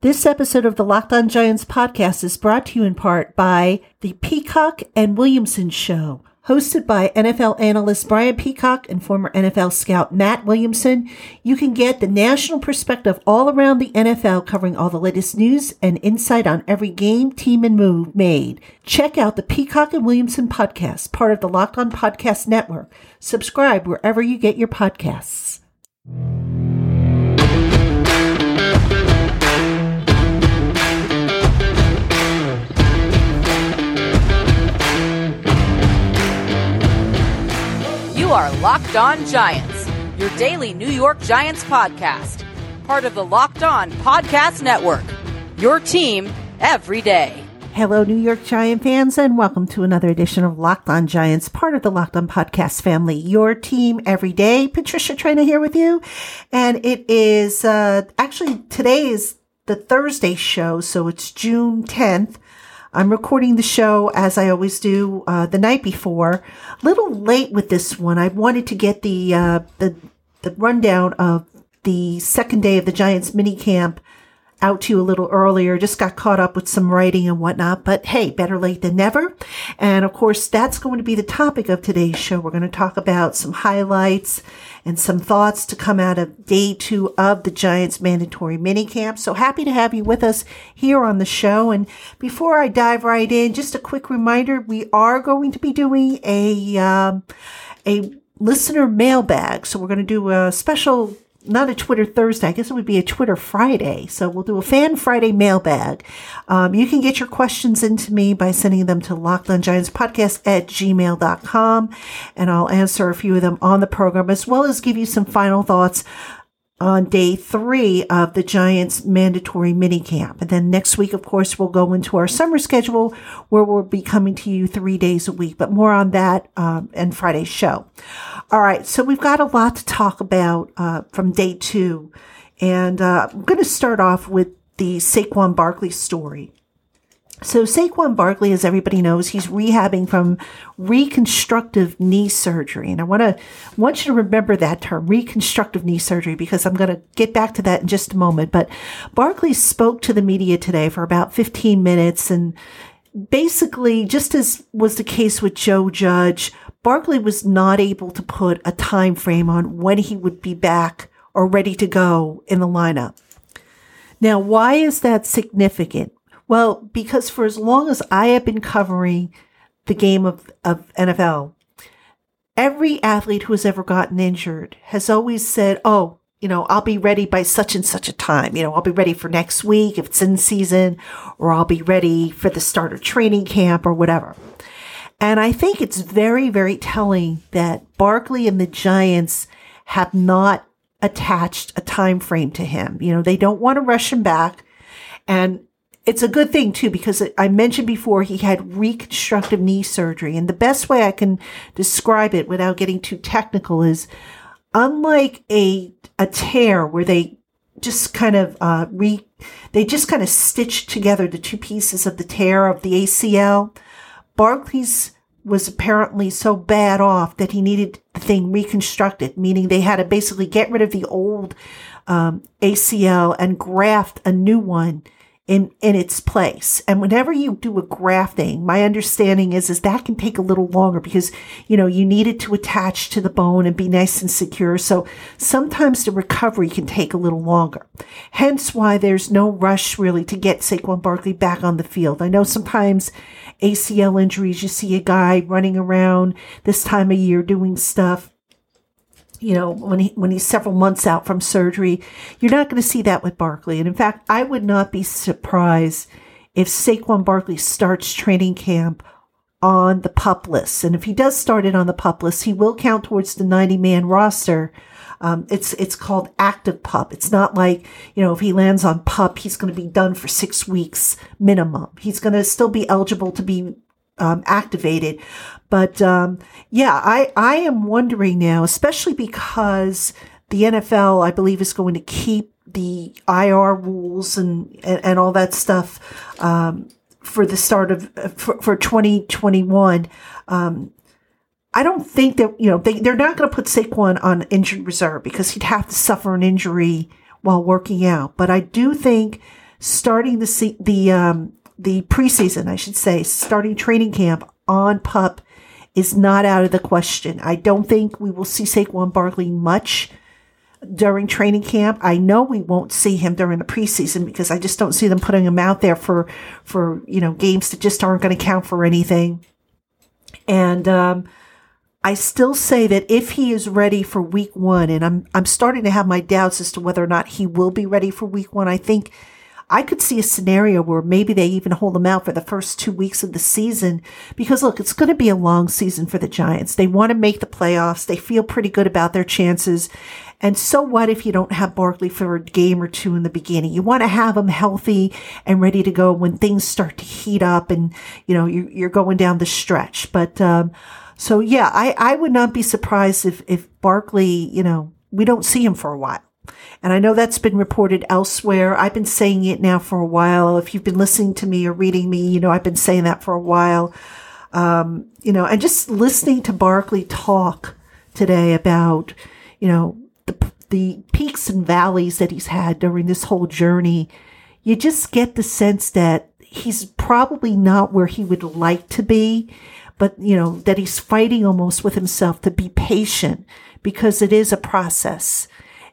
This episode of the Locked On Giants podcast is brought to you in part by the Peacock and Williamson Show. Hosted by NFL analyst Brian Peacock and former NFL scout Matt Williamson, you can get the national perspective all around the NFL, covering all the latest news and insight on every game, team, and move made. Check out the Peacock and Williamson podcast, part of the Locked On Podcast Network. Subscribe wherever you get your podcasts. You are Locked On Giants, your daily New York Giants podcast, part of the Locked On Podcast Network. Your team every day. Hello, New York Giant fans, and welcome to another edition of Locked On Giants, part of the Locked On Podcast family. Your team every day. Patricia Traina here with you. And it is, uh, actually today is the Thursday show, so it's June 10th. I'm recording the show as I always do uh, the night before. A little late with this one. I wanted to get the uh, the the rundown of the second day of the Giants mini camp out to you a little earlier. Just got caught up with some writing and whatnot, but hey, better late than never. And of course, that's going to be the topic of today's show. We're going to talk about some highlights and some thoughts to come out of day two of the Giants mandatory minicamp. So happy to have you with us here on the show. And before I dive right in, just a quick reminder, we are going to be doing a, um, a listener mailbag. So we're going to do a special not a Twitter Thursday. I guess it would be a Twitter Friday. So we'll do a Fan Friday mailbag. Um, you can get your questions into me by sending them to lockedongiantspodcast at gmail.com. And I'll answer a few of them on the program as well as give you some final thoughts on day three of the Giants mandatory mini camp. And then next week, of course, we'll go into our summer schedule where we'll be coming to you three days a week, but more on that um, and Friday's show. All right. So we've got a lot to talk about uh, from day two. And uh, I'm going to start off with the Saquon Barkley story. So Saquon Barkley, as everybody knows, he's rehabbing from reconstructive knee surgery. And I want to want you to remember that term, reconstructive knee surgery, because I'm going to get back to that in just a moment. But Barkley spoke to the media today for about 15 minutes and basically, just as was the case with Joe Judge, Barkley was not able to put a time frame on when he would be back or ready to go in the lineup. Now, why is that significant? Well, because for as long as I have been covering the game of, of NFL, every athlete who has ever gotten injured has always said, Oh, you know, I'll be ready by such and such a time. You know, I'll be ready for next week if it's in season, or I'll be ready for the start of training camp or whatever. And I think it's very, very telling that Barkley and the Giants have not attached a time frame to him. You know, they don't want to rush him back. And it's a good thing too, because I mentioned before he had reconstructive knee surgery. And the best way I can describe it without getting too technical is unlike a, a tear where they just kind of, uh, re, they just kind of stitched together the two pieces of the tear of the ACL. Barkley's was apparently so bad off that he needed the thing reconstructed, meaning they had to basically get rid of the old um, ACL and graft a new one in in its place. And whenever you do a grafting, my understanding is is that can take a little longer because you know you need it to attach to the bone and be nice and secure. So sometimes the recovery can take a little longer. Hence why there's no rush really to get Saquon Barkley back on the field. I know sometimes ACL injuries, you see a guy running around this time of year doing stuff you know, when he when he's several months out from surgery, you're not going to see that with Barkley. And in fact, I would not be surprised if Saquon Barkley starts training camp on the pup list. And if he does start it on the pup list, he will count towards the 90 man roster. Um, it's it's called active pup. It's not like you know if he lands on pup, he's going to be done for six weeks minimum. He's going to still be eligible to be um, activated. But um, yeah, I, I am wondering now, especially because the NFL, I believe, is going to keep the IR rules and, and, and all that stuff um, for the start of for, for 2021. Um, I don't think that, you know, they, they're not going to put Saquon on injured reserve because he'd have to suffer an injury while working out. But I do think starting the the um, the preseason, I should say, starting training camp on pup is not out of the question. I don't think we will see Saquon Barkley much during training camp. I know we won't see him during the preseason because I just don't see them putting him out there for for you know games that just aren't going to count for anything. And um, I still say that if he is ready for week one, and I'm I'm starting to have my doubts as to whether or not he will be ready for week one. I think I could see a scenario where maybe they even hold him out for the first two weeks of the season because look, it's going to be a long season for the Giants. They want to make the playoffs. They feel pretty good about their chances. And so what if you don't have Barkley for a game or two in the beginning? You want to have him healthy and ready to go when things start to heat up and, you know, you're, you're going down the stretch. But, um, so yeah, I, I would not be surprised if, if Barkley, you know, we don't see him for a while. And I know that's been reported elsewhere. I've been saying it now for a while. If you've been listening to me or reading me, you know, I've been saying that for a while. Um, you know, and just listening to Barkley talk today about, you know, the, the peaks and valleys that he's had during this whole journey, you just get the sense that he's probably not where he would like to be, but, you know, that he's fighting almost with himself to be patient because it is a process.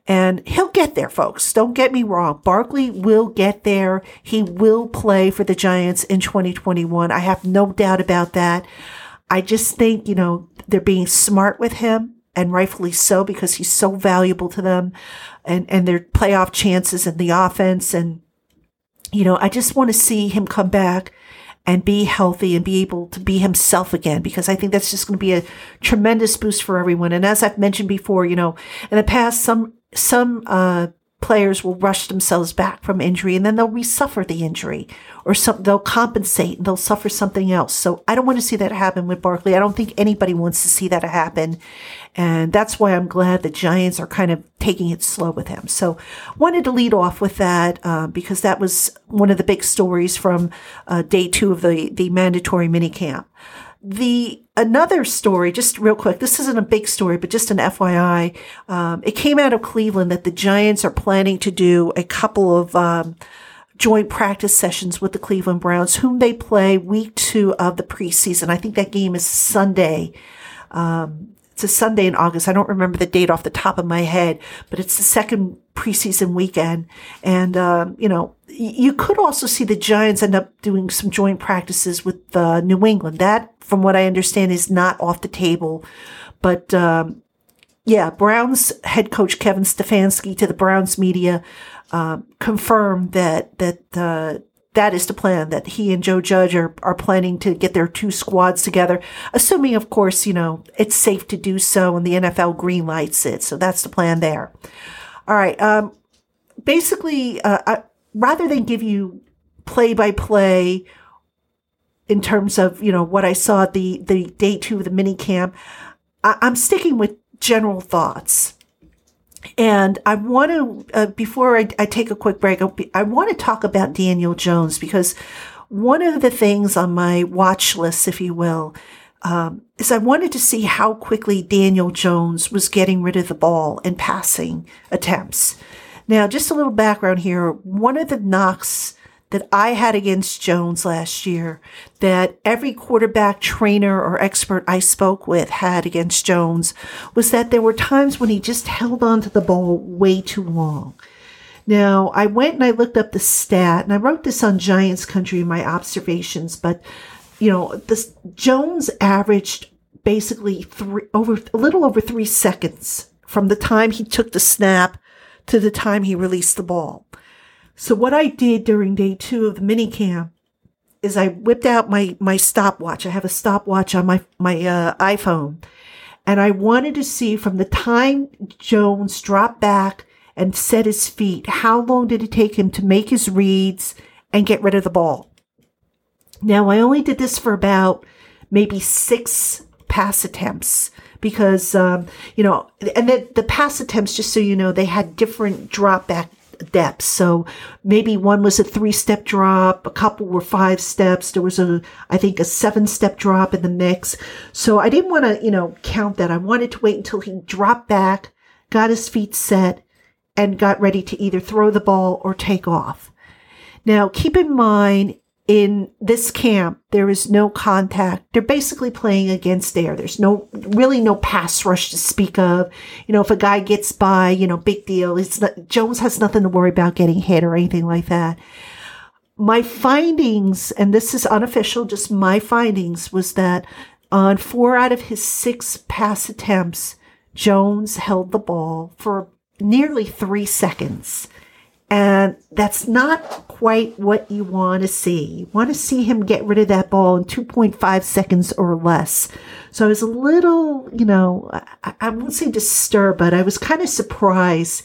And he'll get there, folks. Don't get me wrong. Barkley will get there. He will play for the Giants in 2021. I have no doubt about that. I just think, you know, they're being smart with him and rightfully so because he's so valuable to them and, and their playoff chances and the offense. And, you know, I just want to see him come back and be healthy and be able to be himself again because I think that's just going to be a tremendous boost for everyone. And as I've mentioned before, you know, in the past, some some uh, players will rush themselves back from injury and then they'll resuffer the injury or some, they'll compensate and they'll suffer something else. So I don't want to see that happen with Barkley. I don't think anybody wants to see that happen. And that's why I'm glad the Giants are kind of taking it slow with him. So wanted to lead off with that, uh, because that was one of the big stories from, uh, day two of the, the mandatory minicamp the another story, just real quick. This isn't a big story, but just an FYI. Um, it came out of Cleveland that the Giants are planning to do a couple of um, joint practice sessions with the Cleveland Browns, whom they play week two of the preseason. I think that game is Sunday. Um, it's a Sunday in August. I don't remember the date off the top of my head, but it's the second preseason weekend. And, um, you know, you could also see the Giants end up doing some joint practices with uh, New England. That, from what I understand, is not off the table. But, um, yeah, Browns head coach Kevin Stefanski to the Browns media um, confirmed that that uh, that is the plan that he and Joe Judge are, are planning to get their two squads together, assuming, of course, you know, it's safe to do so and the NFL green lights it. So that's the plan there. All right. Um, basically, uh, I, rather than give you play by play in terms of, you know, what I saw the, the day two of the mini camp, I, I'm sticking with general thoughts. And I want to, uh, before I, I, take a quick break, I want to talk about Daniel Jones because one of the things on my watch list, if you will, um, is I wanted to see how quickly Daniel Jones was getting rid of the ball and passing attempts. Now, just a little background here. One of the knocks that I had against Jones last year that every quarterback trainer or expert I spoke with had against Jones was that there were times when he just held on to the ball way too long. Now, I went and I looked up the stat and I wrote this on Giants Country in my observations, but you know, this Jones averaged basically three over a little over three seconds from the time he took the snap to the time he released the ball. So what I did during day two of the mini camp is I whipped out my, my stopwatch. I have a stopwatch on my, my uh, iPhone. And I wanted to see from the time Jones dropped back and set his feet, how long did it take him to make his reads and get rid of the ball? Now, I only did this for about maybe six pass attempts because, um, you know, and the, the pass attempts, just so you know, they had different drop back depths. So maybe one was a three step drop, a couple were five steps. There was a, I think, a seven step drop in the mix. So I didn't want to, you know, count that. I wanted to wait until he dropped back, got his feet set, and got ready to either throw the ball or take off. Now, keep in mind, in this camp, there is no contact. They're basically playing against air. There's no, really no pass rush to speak of. You know, if a guy gets by, you know, big deal. It's not, Jones has nothing to worry about getting hit or anything like that. My findings, and this is unofficial, just my findings was that on four out of his six pass attempts, Jones held the ball for nearly three seconds. And that's not quite what you want to see. You want to see him get rid of that ball in 2.5 seconds or less. So I was a little, you know, I, I won't say disturbed, but I was kind of surprised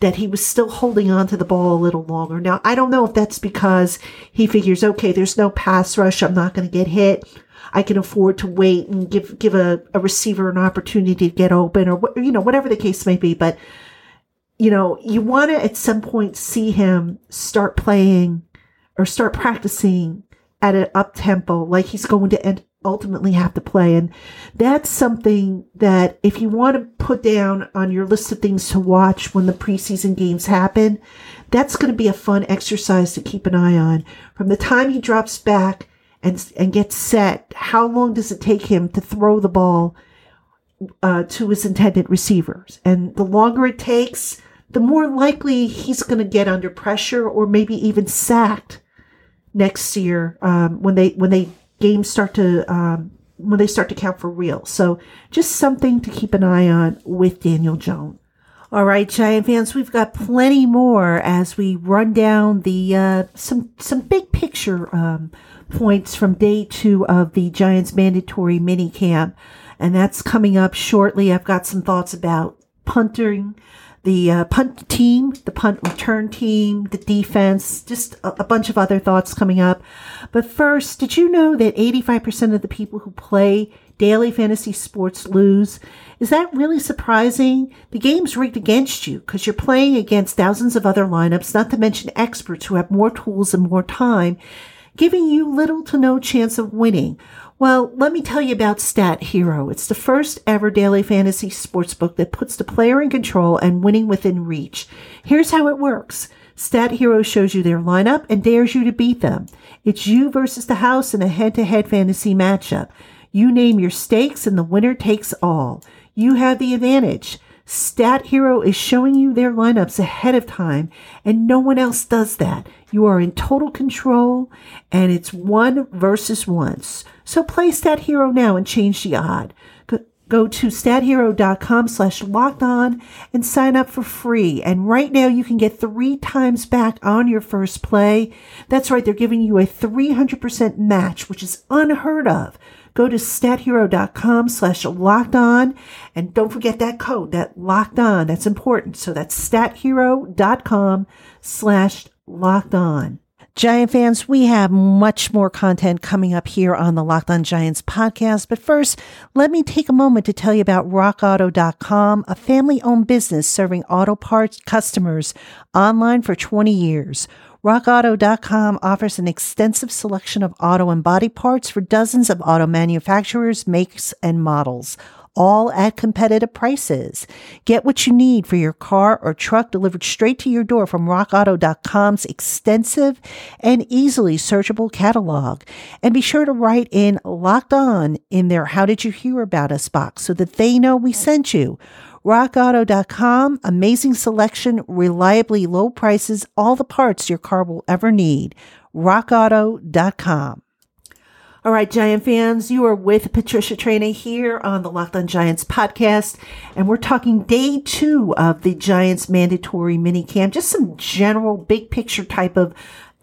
that he was still holding on to the ball a little longer. Now, I don't know if that's because he figures, okay, there's no pass rush. I'm not going to get hit. I can afford to wait and give, give a, a receiver an opportunity to get open or, you know, whatever the case may be. But you know, you want to at some point see him start playing or start practicing at an up tempo, like he's going to end, ultimately have to play. And that's something that if you want to put down on your list of things to watch when the preseason games happen, that's going to be a fun exercise to keep an eye on. From the time he drops back and, and gets set, how long does it take him to throw the ball uh, to his intended receivers? And the longer it takes, the more likely he's going to get under pressure or maybe even sacked next year um, when they when they games start to um, when they start to count for real. So just something to keep an eye on with Daniel Jones. All right, Giant fans, we've got plenty more as we run down the uh, some some big picture um, points from day two of the Giants mandatory mini camp, and that's coming up shortly. I've got some thoughts about punting, the uh, punt team, the punt return team, the defense, just a, a, bunch of other thoughts coming up. But first, did you know that 85% of the people who play daily fantasy sports lose? Is that really surprising? The game's rigged against you because you're playing against thousands of other lineups, not to mention experts who have more tools and more time, giving you little to no chance of winning. Well, let me tell you about Stat Hero. It's the first ever daily fantasy sports book that puts the player in control and winning within reach. Here's how it works. Stat Hero shows you their lineup and dares you to beat them. It's you versus the house in a head to head fantasy matchup. You name your stakes and the winner takes all. You have the advantage. Stat Hero is showing you their lineups ahead of time, and no one else does that. You are in total control, and it's one versus once. So play Stat Hero now and change the odd. Go to stathero.com slash locked on and sign up for free. And right now you can get three times back on your first play. That's right. They're giving you a 300% match, which is unheard of. Go to stathero.com slash locked on and don't forget that code, that locked on. That's important. So that's stathero.com slash locked on. Giant fans, we have much more content coming up here on the Locked on Giants podcast. But first, let me take a moment to tell you about rockauto.com, a family owned business serving auto parts customers online for 20 years. RockAuto.com offers an extensive selection of auto and body parts for dozens of auto manufacturers, makes, and models all at competitive prices. Get what you need for your car or truck delivered straight to your door from rockauto.com's extensive and easily searchable catalog. And be sure to write in locked on in their How Did You Hear About Us box so that they know we sent you. RockAuto.com, amazing selection, reliably low prices, all the parts your car will ever need. RockAuto.com. All right, Giant fans, you are with Patricia Traina here on the Locked on Giants podcast, and we're talking day two of the Giants mandatory mini camp. Just some general big picture type of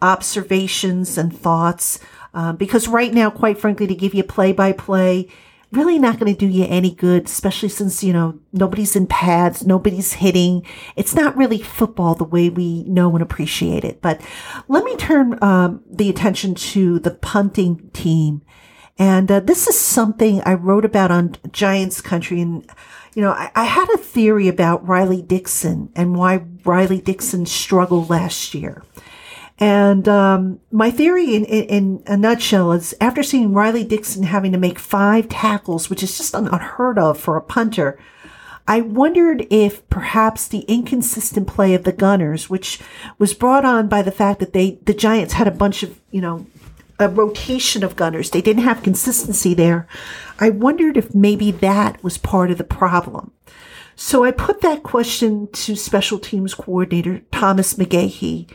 observations and thoughts. Uh, because right now, quite frankly, to give you play by play, really not going to do you any good, especially since, you know, nobody's in pads, nobody's hitting. It's not really football the way we know and appreciate it. But let me turn um, the attention to the punting team. And uh, this is something I wrote about on Giants Country. And, you know, I, I had a theory about Riley Dixon and why Riley Dixon struggled last year. And um, my theory, in, in, in, a nutshell, is after seeing Riley Dixon having to make five tackles, which is just unheard of for a punter, I wondered if perhaps the inconsistent play of the Gunners, which was brought on by the fact that they, the Giants had a bunch of, you know, a rotation of gunners. They didn't have consistency there. I wondered if maybe that was part of the problem. So I put that question to special teams coordinator Thomas McGaughey.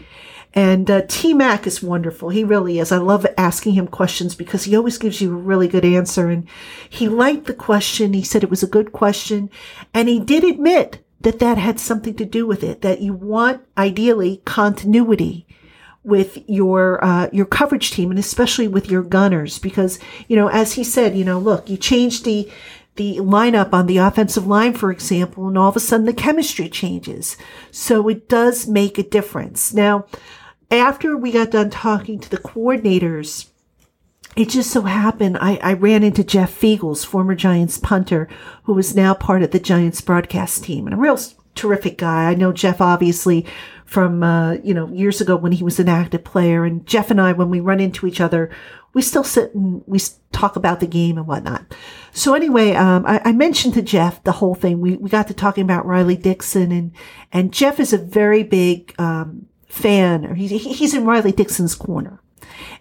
And uh, T Mac is wonderful. He really is. I love asking him questions because he always gives you a really good answer. And he liked the question. He said it was a good question. And he did admit that that had something to do with it, that you want ideally continuity with your uh, your coverage team and especially with your gunners because you know as he said you know look you change the the lineup on the offensive line for example and all of a sudden the chemistry changes so it does make a difference now after we got done talking to the coordinators it just so happened I, I ran into Jeff Feagles, former Giants punter, who is now part of the Giants broadcast team, and a real terrific guy. I know Jeff obviously from, uh, you know, years ago when he was an active player. And Jeff and I, when we run into each other, we still sit and we talk about the game and whatnot. So anyway, um, I, I, mentioned to Jeff the whole thing. We, we got to talking about Riley Dixon and, and Jeff is a very big, um, fan or he's, he's in Riley Dixon's corner.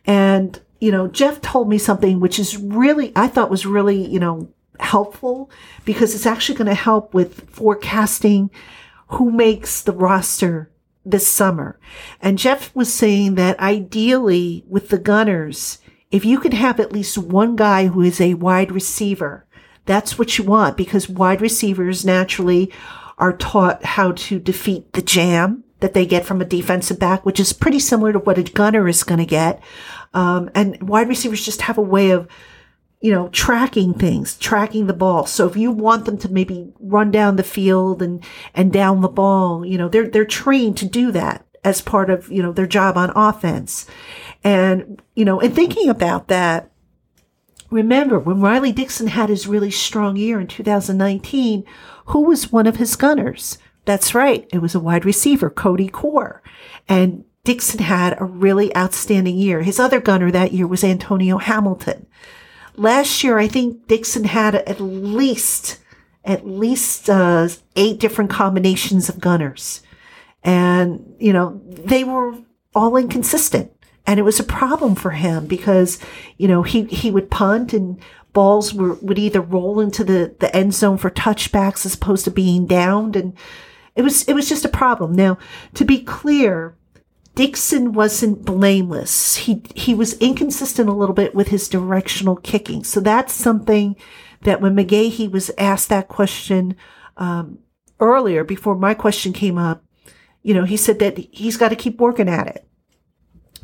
And, you know, Jeff told me something which is really, I thought was really, you know, helpful because it's actually going to help with forecasting who makes the roster this summer. And Jeff was saying that ideally with the Gunners, if you can have at least one guy who is a wide receiver, that's what you want because wide receivers naturally are taught how to defeat the jam that they get from a defensive back, which is pretty similar to what a gunner is going to get. Um, and wide receivers just have a way of you know, tracking things, tracking the ball. So if you want them to maybe run down the field and, and down the ball, you know, they're, they're trained to do that as part of, you know, their job on offense. And, you know, and thinking about that, remember when Riley Dixon had his really strong year in 2019, who was one of his gunners? That's right. It was a wide receiver, Cody Core. And Dixon had a really outstanding year. His other gunner that year was Antonio Hamilton last year, I think Dixon had at least at least uh, eight different combinations of gunners, and you know they were all inconsistent, and it was a problem for him because you know he he would punt and balls were, would either roll into the the end zone for touchbacks as opposed to being downed, and it was it was just a problem. Now, to be clear, Dixon wasn't blameless. He he was inconsistent a little bit with his directional kicking. So that's something that when McGaughey was asked that question um, earlier, before my question came up, you know, he said that he's got to keep working at it.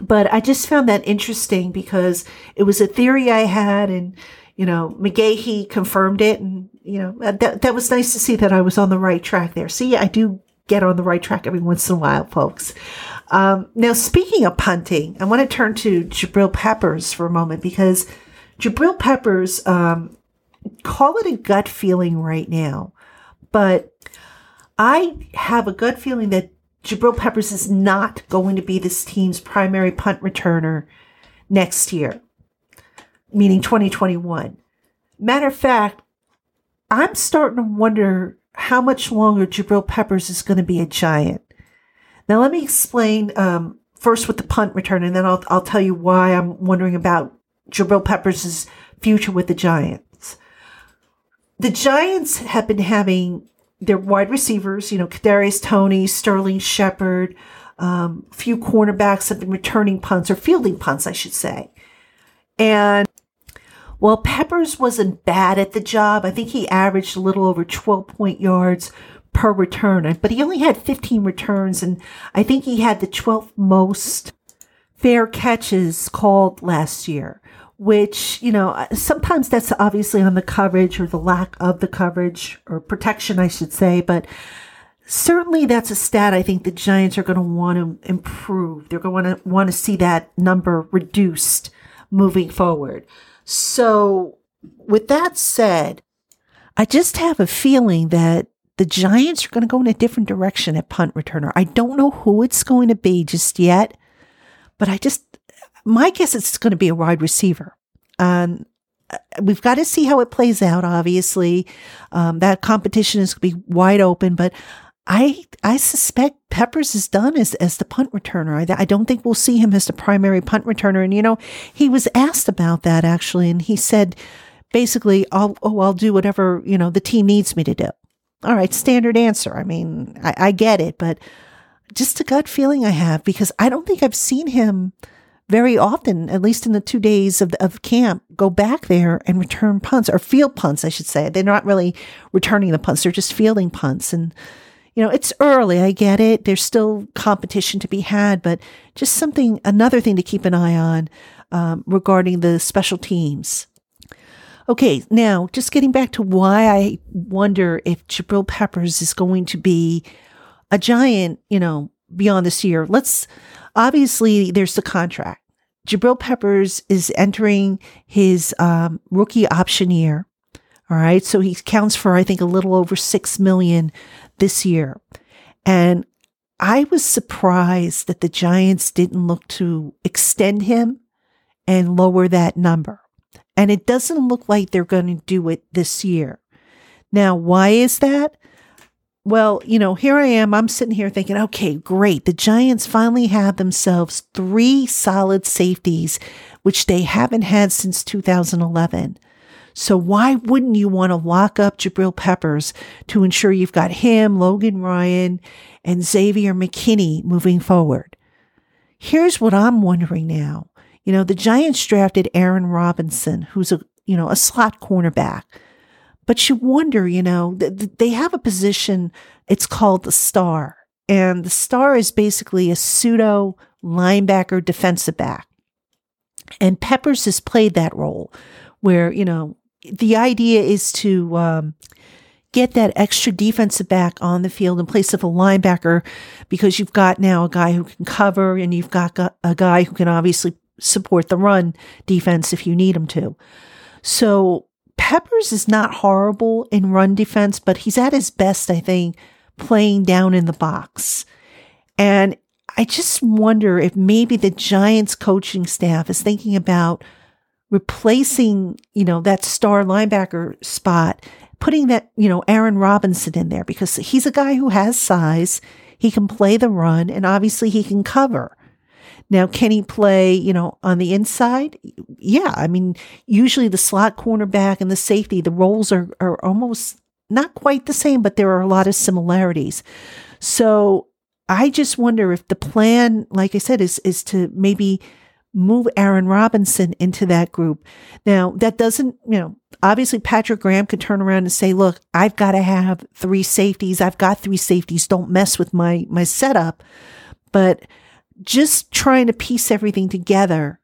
But I just found that interesting because it was a theory I had, and you know, McGaughey confirmed it, and you know, that that was nice to see that I was on the right track there. See, I do get on the right track every once in a while, folks. Um, now, speaking of punting, I want to turn to Jabril Peppers for a moment because Jabril Peppers, um, call it a gut feeling right now, but I have a gut feeling that Jabril Peppers is not going to be this team's primary punt returner next year, meaning 2021. Matter of fact, I'm starting to wonder how much longer Jabril Peppers is going to be a giant. Now, let me explain um, first with the punt return, and then I'll, I'll tell you why I'm wondering about Jabril Peppers' future with the Giants. The Giants have been having their wide receivers, you know, Kadarius Toney, Sterling Shepard, um, few cornerbacks have been returning punts or fielding punts, I should say. And while Peppers wasn't bad at the job, I think he averaged a little over 12 point yards per return, but he only had 15 returns, and I think he had the 12th most fair catches called last year, which, you know, uh, sometimes that's obviously on the coverage or the lack of the coverage or protection, I should say, but certainly that's a stat I think the Giants are going to want to improve. They're going to want to see that number reduced moving forward. So, with that said, I just have a feeling that the Giants are going to go in a different direction at punt returner. I don't know who it's going to be just yet, but I just, my guess is it's going to be a wide receiver. And uh, we've got to see how it plays out. Obviously, um, that competition is going to be wide open, but I I suspect Peppers is done as as the punt returner. I, I don't think we'll see him as the primary punt returner. And you know, he was asked about that actually, and he said basically, "I'll oh I'll do whatever you know the team needs me to do." All right, standard answer. I mean, I, I get it, but just a gut feeling I have because I don't think I've seen him very often, at least in the two days of, of camp, go back there and return punts or field punts, I should say. They're not really returning the punts, they're just fielding punts. And, you know, it's early. I get it. There's still competition to be had, but just something, another thing to keep an eye on um, regarding the special teams. Okay, now just getting back to why I wonder if Jabril Peppers is going to be a giant, you know, beyond this year. Let's obviously there's the contract. Jabril Peppers is entering his um, rookie option year. All right, so he counts for I think a little over six million this year, and I was surprised that the Giants didn't look to extend him and lower that number. And it doesn't look like they're going to do it this year. Now, why is that? Well, you know, here I am. I'm sitting here thinking, okay, great. The Giants finally have themselves three solid safeties, which they haven't had since 2011. So why wouldn't you want to lock up Jabril Peppers to ensure you've got him, Logan Ryan, and Xavier McKinney moving forward? Here's what I'm wondering now. You know, the Giants drafted Aaron Robinson, who's a, you know, a slot cornerback. But you wonder, you know, th- they have a position, it's called the star. And the star is basically a pseudo linebacker defensive back. And Peppers has played that role where, you know, the idea is to um, get that extra defensive back on the field in place of a linebacker because you've got now a guy who can cover and you've got a guy who can obviously support the run defense if you need him to. So Peppers is not horrible in run defense, but he's at his best, I think, playing down in the box. And I just wonder if maybe the Giants coaching staff is thinking about replacing, you know, that star linebacker spot, putting that, you know, Aaron Robinson in there because he's a guy who has size. He can play the run and obviously he can cover. Now, can he play, you know, on the inside? Yeah. I mean, usually the slot cornerback and the safety, the roles are, are almost not quite the same, but there are a lot of similarities. So I just wonder if the plan, like I said, is, is to maybe move Aaron Robinson into that group. Now, that doesn't, you know, obviously Patrick Graham could turn around and say, look, I've got to have three safeties. I've got three safeties. Don't mess with my, my setup. But just trying to piece everything together,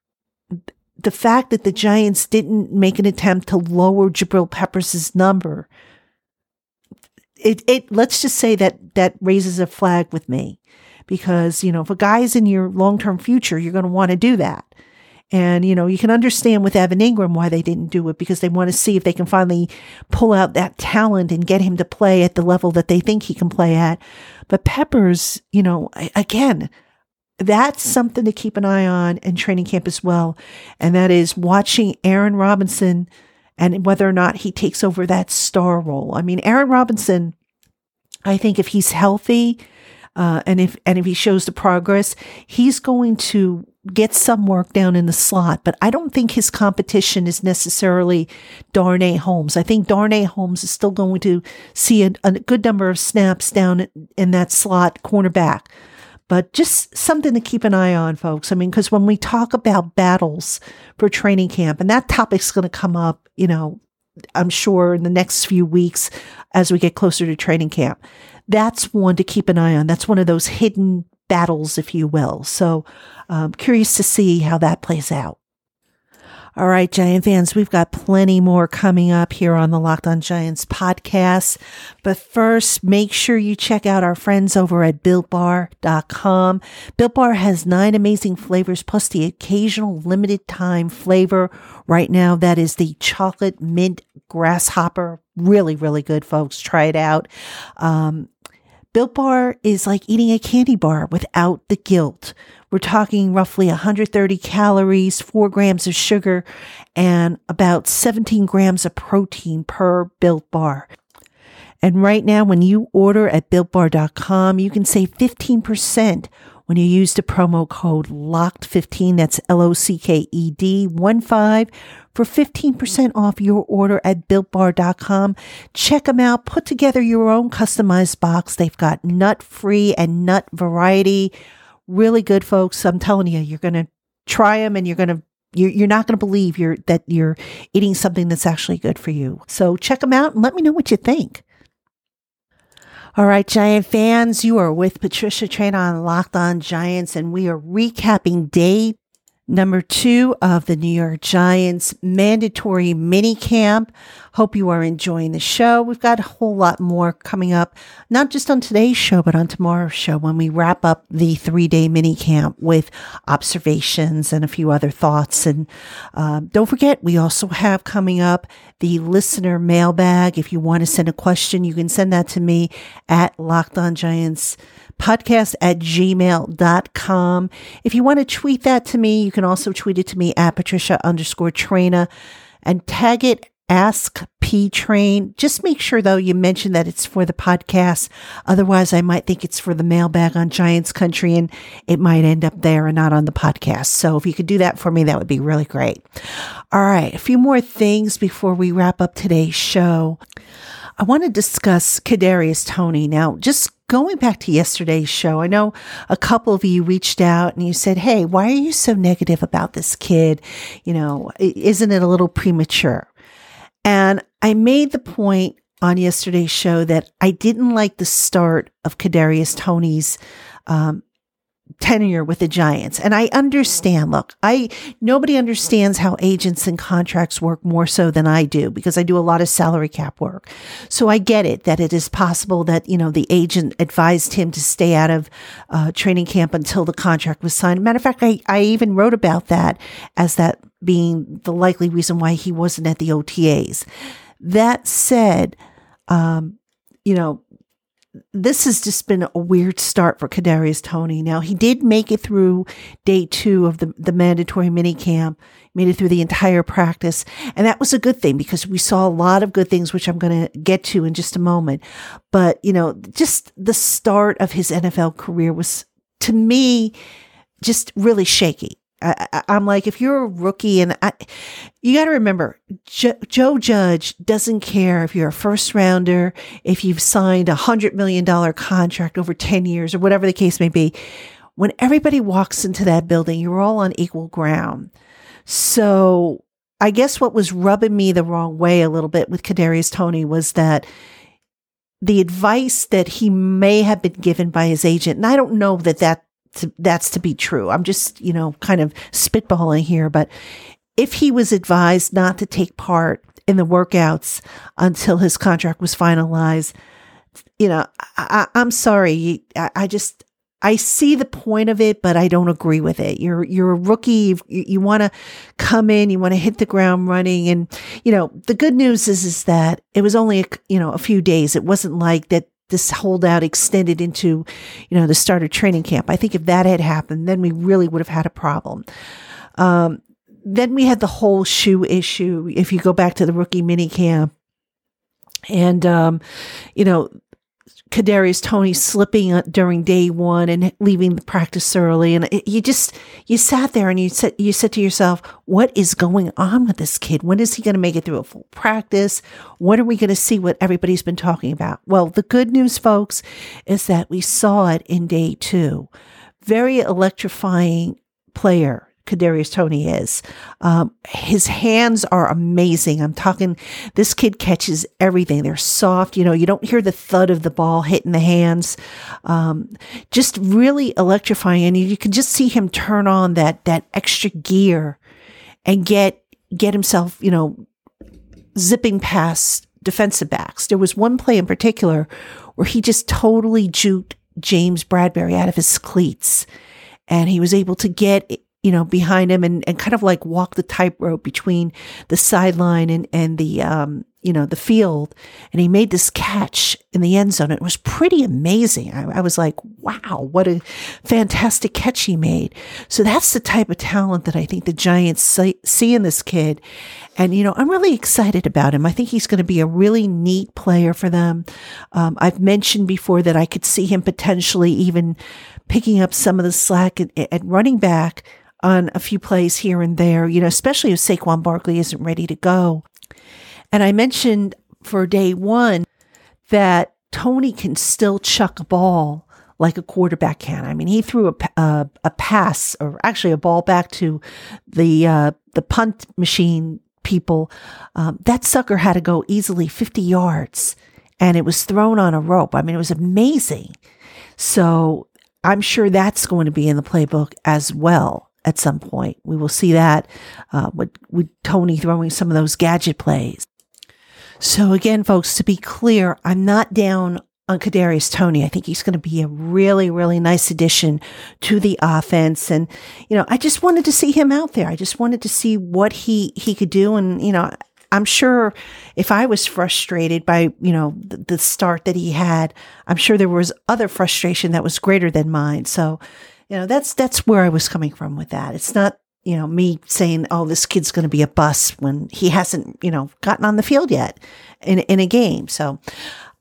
the fact that the Giants didn't make an attempt to lower Jabril Peppers' number, it, it, let's just say that that raises a flag with me because, you know, if a guy's in your long term future, you're going to want to do that. And, you know, you can understand with Evan Engram why they didn't do it because they want to see if they can finally pull out that talent and get him to play at the level that they think he can play at. But Peppers, you know, again, that's something to keep an eye on in training camp as well. And that is watching Aaron Robinson and whether or not he takes over that star role. I mean, Aaron Robinson, I think if he's healthy, uh, and if and if he shows the progress, he's going to get some work down in the slot. But I don't think his competition is necessarily Darnay Holmes. I think Darnay Holmes is still going to see a, a good number of snaps down in that slot cornerback but just something to keep an eye on, folks. I mean, because when we talk about battles for training camp, and that topic's going to come up, you know, I'm sure in the next few weeks as we get closer to training camp, that's one to keep an eye on. That's one of those hidden battles, if you will. So, um, curious to see how that plays out. All right, Giant fans, we've got plenty more coming up here on the Locked on Giants podcast. But first, make sure you check out our friends over at BuiltBar.com. Built Bar has nine amazing flavors plus the occasional limited time flavor. Right now, that is the chocolate mint grasshopper. Really, really good, folks. Try it out. Um, Built Bar is like eating a candy bar without the guilt. We're talking roughly 130 calories, four grams of sugar, and about 17 grams of protein per Built Bar. And right now, when you order at builtbar.com, you can save 15% when you use the promo code LOCKED15. That's L O C K E D 1 5 for 15% off your order at builtbar.com. Check them out. Put together your own customized box. They've got nut free and nut variety. Really good, folks. I'm telling you, you're going to try them and you're going to you're, not going to believe you're that you're eating something that's actually good for you. So check them out and let me know what you think. All right, Giant fans, you are with Patricia Traina on Locked On Giants, and we are recapping day Number two of the New York Giants mandatory mini camp. Hope you are enjoying the show. We've got a whole lot more coming up, not just on today's show, but on tomorrow's show when we wrap up the three day mini camp with observations and a few other thoughts. And uh, don't forget, we also have coming up the listener mailbag. If you want to send a question, you can send that to me at Locked podcast at gmail.com. If you want to tweet that to me, you can also tweet it to me at Patricia underscore Traina and tag it Ask P Train. Just make sure though you mention that it's for the podcast. Otherwise, I might think it's for the mailbag on Giants Country and it might end up there and not on the podcast. So if you could do that for me, that would be really great. All right. A few more things before we wrap up today's show. I want to discuss Kadarius Toney. Now, just going back to yesterday's show, I know a couple of you reached out and you said, Hey, why are you so negative about this kid? You know, isn't it a little premature? And I made the point on yesterday's show that I didn't like the start of Kadarius Toney's um, tenure with the Giants. And I understand, look, I, nobody understands how agents and contracts work more so than I do because I do a lot of salary cap work. So I get it that it is possible that, you know, the agent advised him to stay out of uh, training camp until the contract was signed. Matter of fact, I, I even wrote about that as that being the likely reason why he wasn't at the OTAs. That said, um, you know, this has just been a weird start for Kadarius Toney. Now he did make it through day two of the, the mandatory mini camp, made it through the entire practice. And that was a good thing because we saw a lot of good things, which I'm going to get to in just a moment. But, you know, just the start of his NFL career was to me just really shaky. I, am like, if you're a rookie, and I, you got to remember, jo- Joe Judge doesn't care if you're a first rounder, if you've signed a hundred million dollar contract over 10 years or whatever the case may be. When everybody walks into that building, you're all on equal ground. So I guess what was rubbing me the wrong way a little bit with Kadarius Toney was that the advice that he may have been given by his agent, and I don't know that that to, that's to be true. I'm just, you know, kind of spitballing here, but if he was advised not to take part in the workouts until his contract was finalized, you know, I, am sorry. I, I, just, I see the point of it, but I don't agree with it. You're, you're a rookie. You, you want to come in, you want to hit the ground running. And, you know, the good news is, is that it was only, a, you know, a few days. It wasn't like that this holdout extended into, you know, the start of training camp. I think if that had happened, then we really would have had a problem. Um, then we had the whole shoe issue. If you go back to the rookie mini camp, and um, you know, Kadarius Toney slipping uh, during day one and leaving the practice early, and you just you sat there and you said you said to yourself, "What is going on with this kid? When is he going to make it through a full practice? When are we going to see what everybody's been talking about?" Well, the good news, folks, is that we saw it in day two. Very electrifying player Kadarius Toney is. Um, his hands are amazing. I'm talking, this kid catches everything. They're soft. You know, you don't hear the thud of the ball hitting the hands. Um, just really electrifying. And you can just see him turn on that, that extra gear and get, get himself, you know, zipping past defensive backs. There was one play in particular where he just totally juked James Bradberry out of his cleats and he was able to get you know, behind him and, and kind of like walk the tightrope between the sideline and, and the, um, you know, the field and he made this catch in the end zone. It was pretty amazing. I, I, was like, wow, what a fantastic catch he made. So that's the type of talent that I think the Giants see, in this kid. And, you know, I'm really excited about him. I think he's going to be a really neat player for them. Um, I've mentioned before that I could see him potentially even picking up some of the slack at, at running back on a few plays here and there, you know, especially if Saquon Barkley isn't ready to go. And I mentioned for day one that Toney can still chuck a ball like a quarterback can. I mean, he threw a, a, a pass or actually a ball back to the, uh, the punt machine people. Um, that sucker had to go easily 50 yards and it was thrown on a rope. I mean, it was amazing. So I'm sure that's going to be in the playbook as well at some point. We will see that uh, with, with Toney throwing some of those gadget plays. So again, folks, to be clear, I'm not down on Kadarius Toney. I think he's going to be a really, really nice addition to the offense. And, you know, I just wanted to see him out there. I just wanted to see what he, he could do. And, you know, I'm sure if I was frustrated by, you know, the, the start that he had, I'm sure there was other frustration that was greater than mine. So, you know, that's, that's where I was coming from with that. It's not, you know, me saying, oh, this kid's going to be a bust when he hasn't, you know, gotten on the field yet in, in a game. So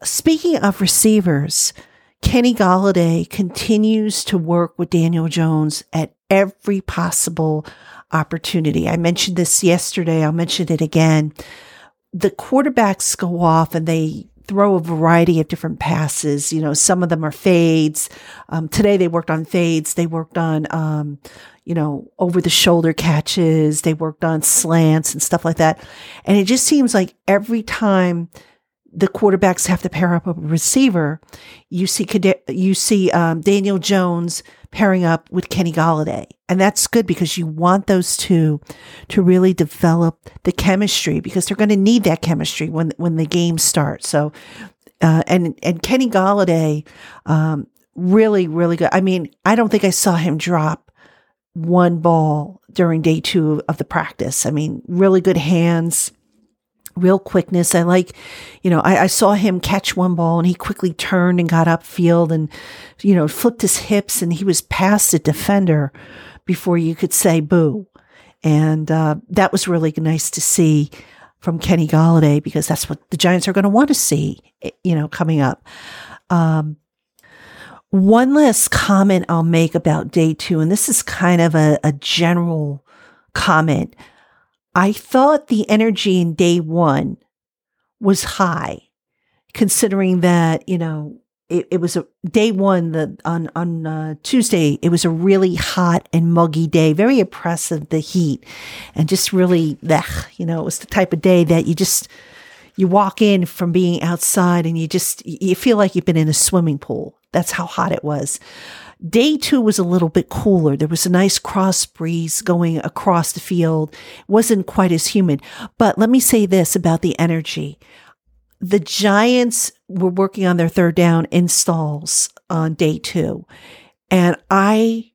speaking of receivers, Kenny Golladay continues to work with Daniel Jones at every possible opportunity. I mentioned this yesterday. I'll mention it again. The quarterbacks go off and they throw a variety of different passes. You know, some of them are fades. Um, today they worked on fades. They worked on, um, you know, over the shoulder catches. They worked on slants and stuff like that. And it just seems like every time the quarterbacks have to pair up a receiver, you see, you see, um, Daniel Jones pairing up with Kenny Golladay. And that's good because you want those two to really develop the chemistry because they're going to need that chemistry when, when the game starts. So, uh, and, and Kenny Golladay, um, really, really good. I mean, I don't think I saw him drop one ball during day two of the practice. I mean, really good hands real quickness. I like, you know, I, I, saw him catch one ball and he quickly turned and got upfield and, you know, flipped his hips and he was past the defender before you could say boo. And uh, that was really nice to see from Kenny Golladay because that's what the Giants are going to want to see, eh, you know, coming up. Um, one last comment I'll make about day two, and this is kind of a, a general comment. I thought the energy in day one was high, considering that, you know, it, it was a day one the on on uh, Tuesday. It was a really hot and muggy day, very oppressive. The heat, and just really, you know, it was the type of day that you just you walk in from being outside and you just you feel like you've been in a swimming pool. That's how hot it was. Day two was a little bit cooler. There was a nice cross breeze going across the field. It wasn't quite as humid. But let me say this about the energy. The Giants were working on their third down installs on day two. And I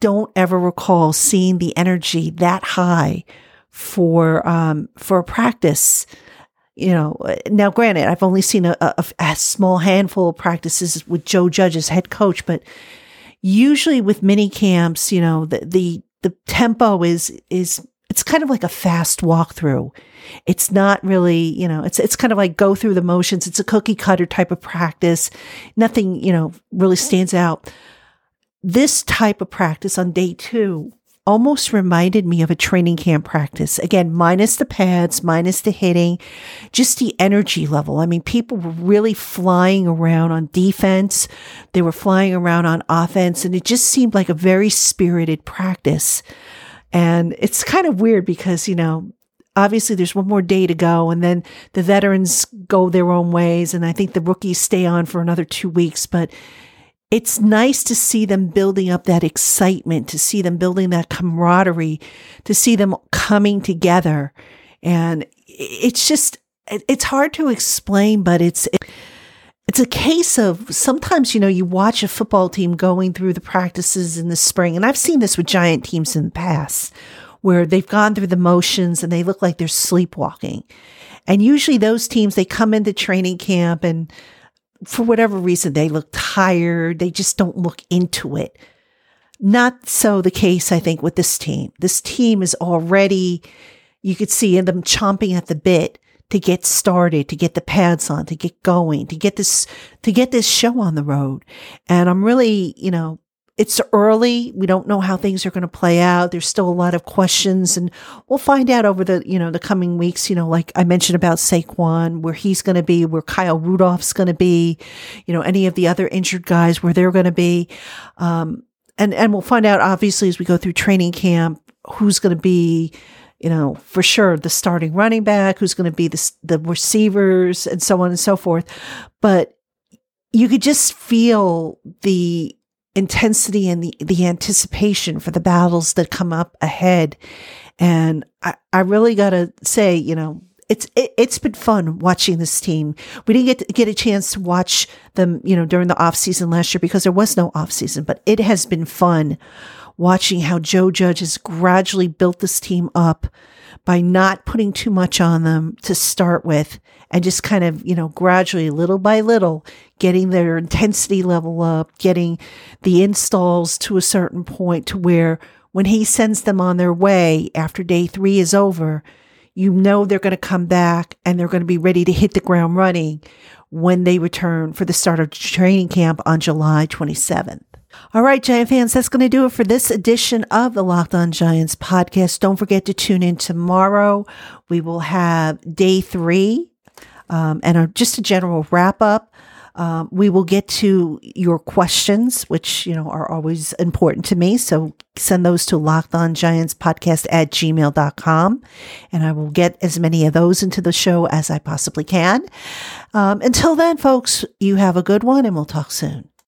don't ever recall seeing the energy that high for, um, for a practice you know, now granted, I've only seen a, a, a, small handful of practices with Joe Judge as head coach, but usually with mini camps, you know, the, the, the tempo is, is, it's kind of like a fast walkthrough. It's not really, you know, it's, it's kind of like go through the motions. It's a cookie cutter type of practice. Nothing, you know, really stands out. This type of practice on day two almost reminded me of a training camp practice. Again, minus the pads, minus the hitting, just the energy level. I mean, people were really flying around on defense. They were flying around on offense and it just seemed like a very spirited practice. And it's kind of weird because, you know, obviously there's one more day to go and then the veterans go their own ways. And I think the rookies stay on for another two weeks, but it's nice to see them building up that excitement, to see them building that camaraderie, to see them coming together. And it's just, it's hard to explain, but it's, it's a case of sometimes, you know, you watch a football team going through the practices in the spring, and I've seen this with giant teams in the past, where they've gone through the motions and they look like they're sleepwalking. And usually those teams, they come into training camp and for whatever reason, they look tired. They just don't look into it. Not so the case, I think, with this team. This team is already, you could see them chomping at the bit to get started, to get the pads on, to get going, to get this, to get this show on the road. And I'm really, you know, it's early. We don't know how things are going to play out. There's still a lot of questions and we'll find out over the, you know, the coming weeks, you know, like I mentioned about Saquon, where he's going to be, where Kyle Rudolph's going to be, you know, any of the other injured guys, where they're going to be. Um, and and we'll find out obviously as we go through training camp who's going to be you know for sure the starting running back who's going to be the the receivers and so on and so forth but you could just feel the intensity and the the anticipation for the battles that come up ahead and i i really got to say you know it's it, has been fun watching this team. We didn't get get a chance to watch them, you know, during the off season last year because there was no off season, but it has been fun watching how Joe Judge has gradually built this team up by not putting too much on them to start with and just kind of, you know, gradually little by little getting their intensity level up, getting the installs to a certain point to where when he sends them on their way after day three is over, you know they're going to come back and they're going to be ready to hit the ground running when they return for the start of training camp on July 27th. All right, Giant fans, that's going to do it for this edition of the Locked On Giants podcast. Don't forget to tune in tomorrow. We will have day three um, and a, just a general wrap up um, we will get to your questions, which, you know, are always important to me. So send those to lockedongiantspodcast at gmail.com. And I will get as many of those into the show as I possibly can. Um, until then, folks, you have a good one and we'll talk soon.